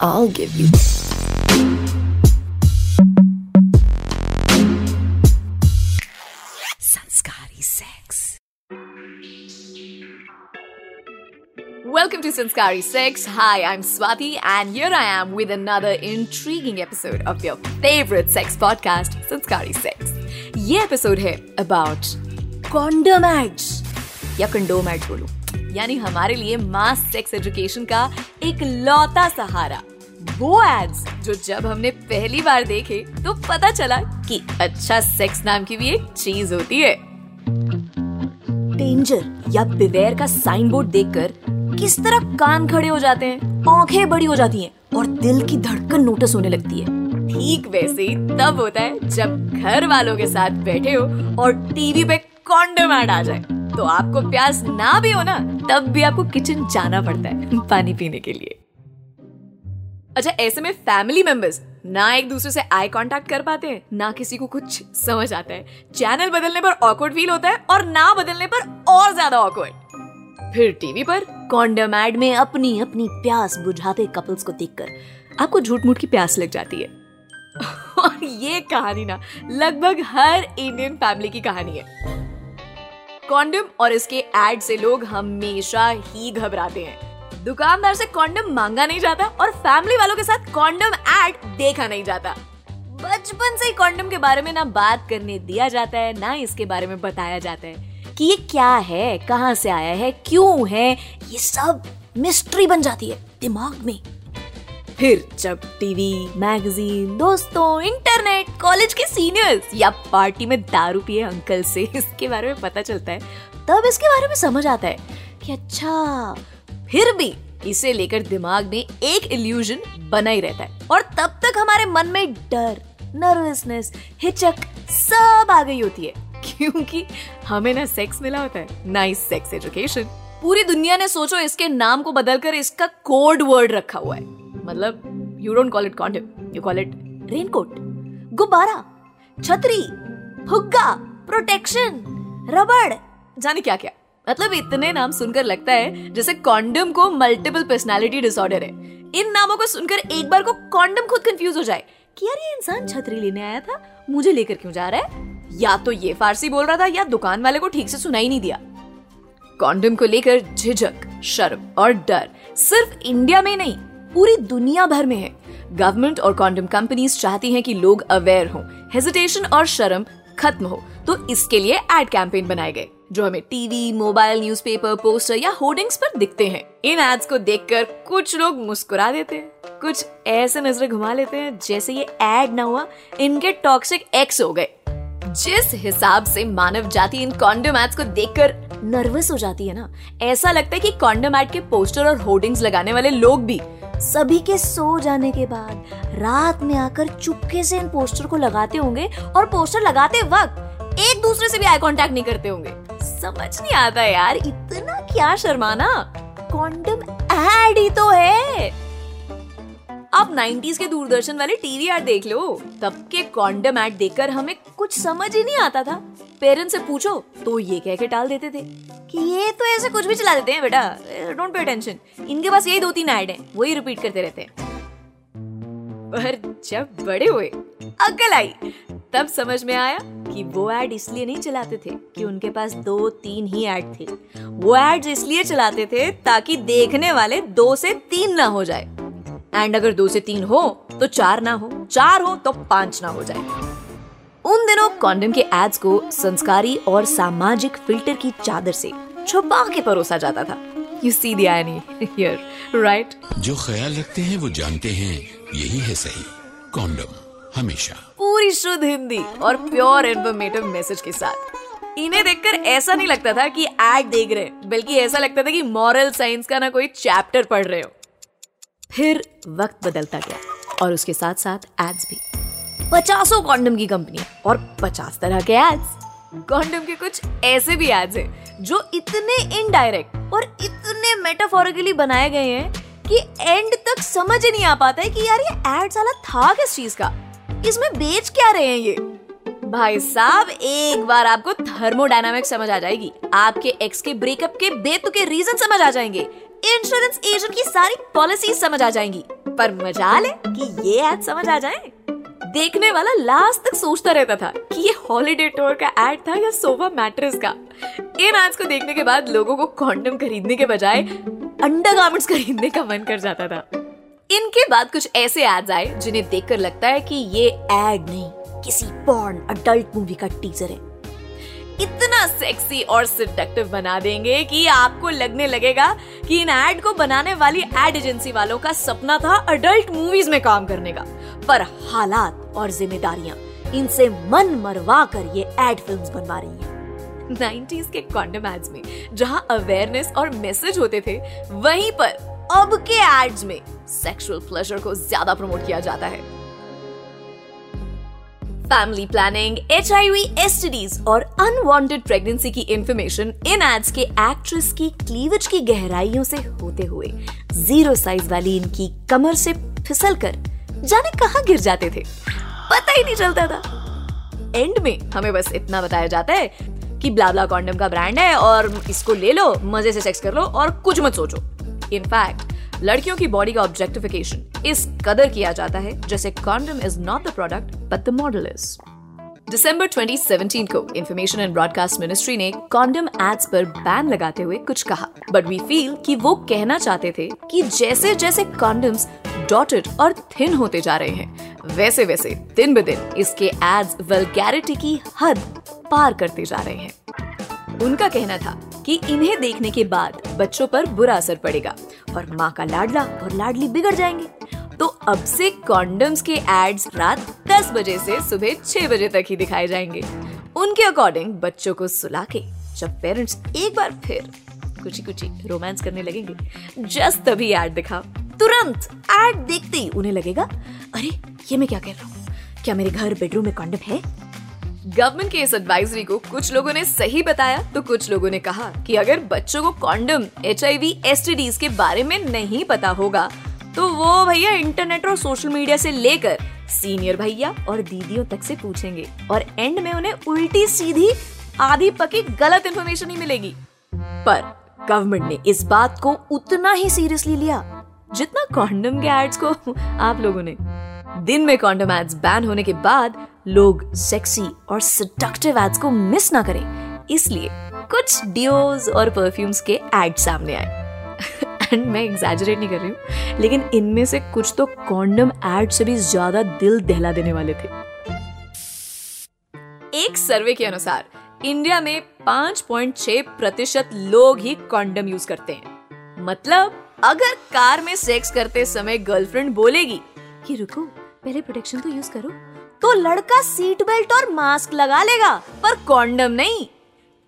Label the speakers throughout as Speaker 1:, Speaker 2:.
Speaker 1: I'll give you. Sanskari Sex. Welcome to Sanskari Sex. Hi, I'm Swati, and here I am with another intriguing episode of your favorite sex podcast, Sanskari Sex. ये episode है about condom ads या condom ad बोलो यानी हमारे लिए मास sex education का एक लौता सहारा वो एड्स जो जब हमने पहली बार देखे तो पता चला कि अच्छा सेक्स नाम की भी एक चीज़ होती है। डेंजर या बिवेयर का साइन बोर्ड देखकर किस तरह कान खड़े हो जाते हैं, आँखें बड़ी हो जाती हैं और दिल की धड़कन नोटिस होने लगती है। ठीक वैसे ही तब होता है जब घर वालों के साथ बैठे हो और टीवी पे कॉन्डम ऐड आ जाए। तो आपको प्यास ना भी हो ना, तब भी आपको किचन जाना पड़ता है, पानी पीने के लिए। अच्छा ऐसे में फैमिली मेंबर्स ना एक दूसरे से आई कांटेक्ट कर पाते हैं, ना किसी को कुछ समझ आता है। चैनल बदलने पर ऑकवर्ड फील होता है और ना बदलने पर और ज़्यादा ऑकवर्ड फिर टीवी पर कॉन्डम एड में अपनी अपनी प्यास बुझाते कपल्स को देखकर आपको झूठ मूठ की प्यास लग जाती है। और ये कहानी ना लगभग हर इंडियन फैमिली की कहानी है। कॉन्डम और इसके एड से लोग हमेशा ही घबराते हैं। दुकानदार से कॉन्डम मांगा नहीं जाता और फैमिली वालों के साथ कॉन्डम एड देखा नहीं जाता। बचपन से ही कॉन्डम के बारे में ना बात करने दिया जाता है, ना इसके बारे में बताया जाता है कि ये क्या है, कहाँ से आया है, क्यों है, ये सब मिस्ट्री बन जाती है दिमाग में। फिर जब टीवी मैगजीन दोस्तों इंटरनेट कॉलेज के सीनियर्स या पार्टी में दारू पिए अंकल से इसके बारे में पता चलता है, तब इसके बारे में समझ आता है कि अच्छा फिर भी इसे लेकर दिमाग में एक इल्यूजन बना ही रहता है। और तब तक हमारे मन में डर नर्वसनेस हिचक सब आ गई होती है। क्योंकि हमें ना सेक्स मिला होता है नाइस सेक्स एजुकेशन पूरी दुनिया ने सोचो इसके नाम को बदलकर इसका कोड वर्ड रखा हुआ है। मतलब you don't call it condom you call it raincoat गुब्बारा, छतरी फुग्गा प्रोटेक्शन रबड़, जाने क्या क्या मतलब इतने नाम सुनकर लगता है जैसे कॉन्डम को मल्टीपल पर्सनालिटी डिसऑर्डर है। इन नामों को सुनकर एक बार को कॉन्डम खुद कंफ्यूज हो जाए कि यार ये इंसान छतरी लेने आया था, मुझे लेकर क्यों जा रहा है? या तो ये फारसी बोल रहा था या दुकान वाले को ठीक से सुनाई नहीं दिया। कॉन्डम को लेकर झिझक, शर्म और डर सिर्फ़ इंडिया में नहीं, पूरी दुनिया भर में है। गवर्नमेंट और कॉन्डम कंपनीज़ चाहती हैं कि लोग अवेयर हों हेजिटेशन और शर्म खत्म हो तो इसके लिए एड कैंपेन बनाए गए। जो हमें टीवी, मोबाइल न्यूज़पेपर पोस्टर या होर्डिंग्स पर दिखते हैं। इन एड्स को देखकर कुछ लोग मुस्कुरा देते हैं। कुछ ऐसे नज़र घुमा लेते हैं, जैसे ये एड ना हुआ, इनके टॉक्सिक एक्स हो गए। जिस हिसाब से मानव जाति इन कॉन्डम एड्स को देखकर नर्वस हो जाती है ना, ऐसा लगता है कि कॉन्डम एड के पोस्टर और होर्डिंग्स लगाने वाले लोग भी सभी के सो जाने के बाद रात में आकर चुपके से इन पोस्टर को लगाते होंगे और पोस्टर लगाते वक्त एक दूसरे से भी आई कांटेक्ट नहीं करते होंगे। समझ नहीं आता यार, इतना क्या शर्माना? कॉन्डम एड ही तो है। आप 90s के दूरदर्शन वाले टीवी एड देख लो, तब के कॉन्डम एड देखकर हमें कुछ समझ ही नहीं आता था। पेरेंट्स से पूछो तो ये कह के टाल देते थे कि ये तो ऐसे कुछ भी चला देते हैं बेटा डोंट पे अटेंशन इनके पास यही दो तीन ऐड हैं, वही रिपीट करते रहते हैं। पर जब बड़े हुए, अकल आई तब समझ में आया कि वो एड इसलिए नहीं चलाते थे कि उनके पास दो तीन ही ऐड थे। वो एड्स इसलिए चलाते थे ताकि देखने वाले दो से तीन ना हो जाए। एंड अगर दो से तीन हो तो चार ना हो। चार हो तो पाँच ना हो जाए। उन दिनों कॉन्डम के एड्स को संस्कारी और सामाजिक फ़िल्टर की चादर से छुपा के परोसा जाता था। You see the here, right?
Speaker 2: जो ख्याल रखते हैं वो जानते हैं। यही है सही। कॉन्डम हमेशा।
Speaker 1: पूरी शुद्ध हिंदी और प्योर इन्फॉर्मेटिव मैसेज के साथ। इन्हें देखकर ऐसा नहीं लगता था कि एड देख रहे बल्कि ऐसा लगता था कि मॉरल साइंस का ना कोई चैप्टर पढ़ रहे हो। फिर वक्त बदलता गया और उसके साथ साथ एड्स भी। पचासों कॉन्डम की कंपनी और पचास तरह के एड्स कॉन्डम के कुछ ऐसे भी एड्स हैं, जो इतने इनडायरेक्ट और इतने मेटाफोरिकली बनाए गए हैं कि एंड तक समझ ही नहीं आ पाता है कि यार ये एड साला था किस चीज़ का। इसमें बेच क्या रहे हैं ये? भाई साहब, एक बार आपको थर्मोडायनामिक्स समझ आ जाएगी। आपके एक्स के ब्रेकअप के बेतुके रीजन समझ आ जाएँगे। इंश्योरेंस एजेंट की सारी पॉलिसी समझ आ जाएँगी। पर मजाल है कि ये एड समझ आ जाए। देखने वाला लास्ट तक सोचता रहता था कि ये हॉलिडे टूर का एड था या सोफा मैट्रेस का। इन एड्स को देखने के बाद लोगों को कॉन्डम खरीदने के बजाय अंडर खरीदने का मन कर जाता था। इनके बाद कुछ ऐसे एड्स आए जिन्हें देखकर लगता है कि ये एड नहीं, किसी पॉर्न अडल्ट मूवी का टीजर है। इतना सेक्सी और सिडक्टिव बना देंगे कि आपको लगने लगेगा कि इन एड को बनाने वाली एड एजेंसी वालों का सपना था अडल्ट मूवीज़ में काम करने का। पर हालात और जिम्मेदारियाँ इनसे मन मरवा कर ये एड फिल्म्स बनवा रही हैं। 90s के कॉन्डम एड्स में जहाँ अवेयरनेस और मैसेज होते थे, वहीं पर अब के एड्स में सेक्सुअल प्लेजर को ज़्यादा प्रमोट किया जाता है। फैमिली प्लानिंग एच आई और अनवांटेड प्रेगनेंसी की इंफॉर्मेशन इन एड्स के एक्ट्रेस की क्लीवेज की गहराइयों से होते हुए ज़ीरो साइज़ वाली इनकी कमर से फिसल कर जाने कहा गिर जाते थे। पता ही नहीं चलता था। एंड में हमें बस इतना बताया जाता है कि ब्लाबला कॉन्डम का ब्रांड है और इसको ले लो, मज़े से सेक्स कर लो और कुछ मत सोचो। इनफैक्ट लड़कियों की बॉडी का ऑब्जेक्टिफिकेशन इस कदर किया जाता है जैसे condom is not the product but the model is दिसंबर 2017 को इंफॉर्मेशन एंड ब्रॉडकास्ट मिनिस्ट्री ने कॉन्डम एड्स पर बैन लगाते हुए कुछ कहा। बट वी फील कि वो कहना चाहते थे कि जैसे जैसे कॉन्डम्स डॉटेड और थिन होते जा रहे हैं वैसे वैसे दिन ब दिन इसके एड्स वेलगैरिटी की हद पार करते जा रहे हैं। उनका कहना था कि इन्हें देखने के बाद बच्चों पर बुरा असर पड़ेगा और माँ का लाडला और लाडली बिगड़ जाएँगे। तो अब से कॉन्डम्स के एड्स रात 10 बजे से सुबह 6 बजे तक ही दिखाए जाएँगे। उनके अकॉर्डिंग बच्चों को सुला के जब पेरेंट्स एक बार फिर कुछ कुछ रोमांस करने लगेंगे। जस्ट तभी एड दिखा तुरंत एड देखते ही उन्हें लगेगा, अरे, ये मैं क्या कह रहा हूँ? क्या मेरे घर बेडरूम में कॉन्डम है? गवर्नमेंट के इस एडवाइजरी को कुछ लोगों ने सही बताया तो कुछ लोगों ने कहा कि अगर बच्चों को कॉन्डम एच आई के बारे में नहीं पता होगा तो वो भैया इंटरनेट और सोशल मीडिया से लेकर सीनियर भैया और दीदियों तक से पूछेंगे और एंड में उन्हें उल्टी सीधी, आधी पकी गलत इन्फॉर्मेशन ही मिलेगी। पर गवर्नमेंट ने इस बात को उतना ही सीरियसली लिया, जितना कॉन्डम के एड्स को आप लोगों ने। दिन में कॉन्डम एड्स बैन होने के बाद लोग सेक्सी और सडक्टिव एड्स को मिस ना करें। इसलिए कुछ डिओज और परफ्यूम्स के एड सामने आए। एंड मैं एग्जैजरेट नहीं कर रही हूँ, लेकिन इनमें से कुछ तो कॉन्डम एड से भी ज़्यादा दिल दहला देने वाले थे। एक सर्वे के अनुसार इंडिया में 5.6 प्रतिशत लोग ही कॉन्डम यूज़ करते हैं। मतलब अगर कार में सेक्स करते समय गर्लफ्रेंड बोलेगी कि रुको, पहले प्रोटेक्शन तो यूज़ करो। तो लड़का सीट बेल्ट और मास्क लगा लेगा, पर कॉन्डम नहीं।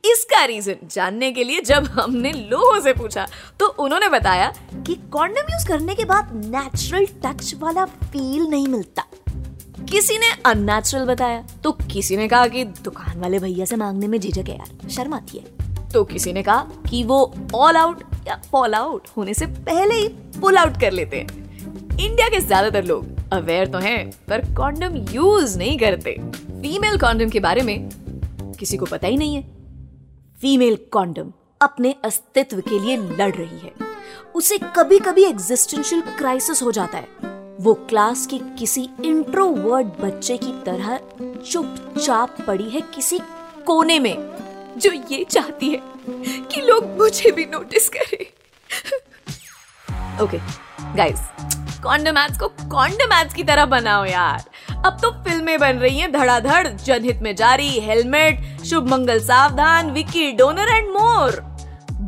Speaker 1: इसका रीजन जानने के लिए जब हमने लोगों से पूछा तो उन्होंने बताया कि कॉन्डम यूज़ करने के बाद नेचुरल टच वाला फील नहीं मिलता। किसी ने अननेचुरल बताया तो किसी ने कहा कि दुकान वाले भैया से मांगने में झिझक है यार, शर्म आती है। तो किसी ने कहा कि वो ऑल आउट या फॉल आउट होने से पहले ही पुल आउट कर लेते हैं। इंडिया के ज़्यादातर लोग अवेयर तो हैं, पर कॉन्डम यूज़ नहीं करते। फीमेल कॉन्डम के बारे में किसी को पता ही नहीं है। फीमेल कॉन्डम अपने अस्तित्व के लिए लड़ रही है। उसे कभी कभी एग्जिस्टेंशियल क्राइसिस हो जाता है। वो क्लास की किसी इंट्रोवर्ड बच्चे की तरह चुपचाप पड़ी है किसी कोने में, जो ये चाहती है कि लोग मुझे भी नोटिस करें। ओके गाइस कॉन्डम एड्स को कॉन्डम एड्स की तरह बनाओ यार अब तो फ़िल्में बन रही हैं धड़ाधड़ जनहित में जारी helmet Shubh Mangal Saavdhan Vicky donor and more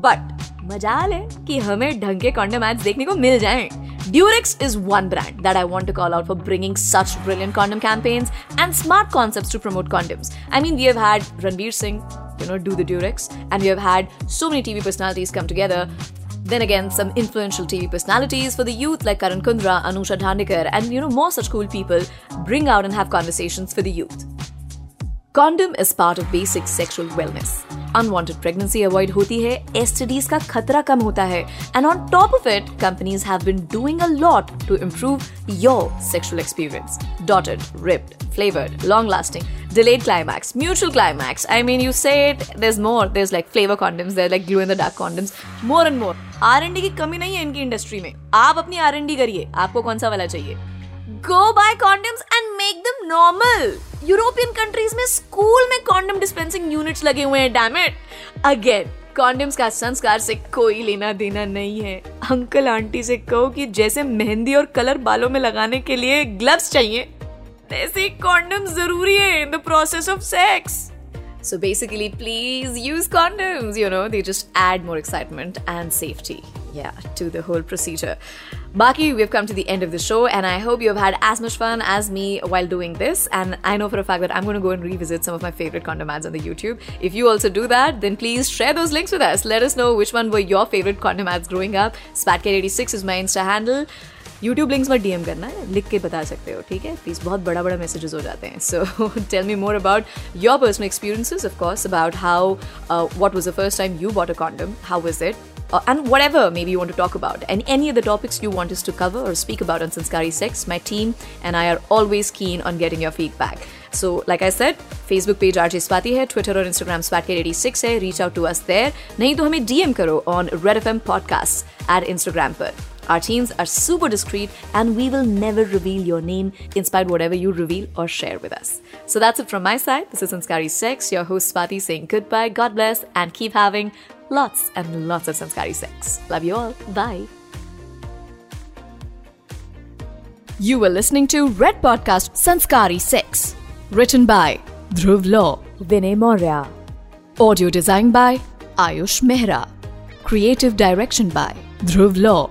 Speaker 1: but मजाल है कि हमें ढंग के कॉन्डम एड्स देखने को मिल जाएँ Durex is one brand that I want to call out for bringing such brilliant condom campaigns and smart concepts to promote condoms. I mean, we have had Ranveer Singh, you know, do the Durex, and we have had so many TV personalities come together then again, some influential TV personalities for the youth like Karan Kundra, Anusha Dhandikar, and you know more such cool people bring out and have conversations for the youth. Condom is part of basic sexual wellness. Unwanted pregnancy avoid होती है STDs का खतरा कम होता है and on top of it, companies have been doing a lot to improve your sexual experience. Dotted, ripped, flavored, long lasting, delayed climax, mutual climax. I mean, you say it, there's more. There's like flavor condoms, there's like glue in the dark condoms, more and more. R&D की कमी नहीं है इनकी industry में आप अपनी R&D करिए आपको कौन सा वाला चाहिए go buy condoms and make them normal European countries में स्कूल में कॉन्डम डिस्पेंसिंग यूनिट्स लगे हुए हैं डैमेट अगेन कॉन्डम्स का संस्कार से कोई लेना देना नहीं है। अंकल आंटी से कहो कि जैसे मेहंदी और कलर बालों में लगाने के लिए ग्लव्स चाहिए, वैसे कॉन्डम ज़रूरी है in the process of sex So basically, please use condoms. You know, they just add more excitement and safety. Yeah, to the whole procedure. Baki, we've come to the end of the show, and I hope you've had as much fun as me while doing this. And I know for a fact that I'm going to go and revisit some of my favorite condom ads on the YouTube. If you also do that, then please share those links with us. Let us know which one were your favorite condom ads growing up. Spatcat86 is my Insta handle. YouTube links में DM करना है लिख के बता सकते हो ठीक है प्लीज़ बहुत बड़ा बड़ा मैसेजेस हो जाते हैं so tell me more about your personal experiences of course about how what was the first time you bought a condom how was it uh, and whatever maybe you want to talk about and any of the topics you want us to cover or speak about on Sanskari Sex, my team and I are always keen on getting your feedback. So, like I said, Facebook page RJ Swati है, Twitter और Instagram Swatcat86 है, reach out to us there. नहीं तो हमें DM करो on Red FM Podcasts at Instagram पर. Our teams are super discreet and we will never reveal your name in spite whatever you reveal or share with us. So that's it from my side. This is Sanskari Sex, your host Swati saying goodbye, God bless, and keep having lots and lots of Sanskari Sex. Love you all. Bye. You were listening to Red Podcast Sanskari Sex, written by Dhruv Law, Vinay Maurya. Audio design by Ayush Mehra. Creative direction by Dhruv Law.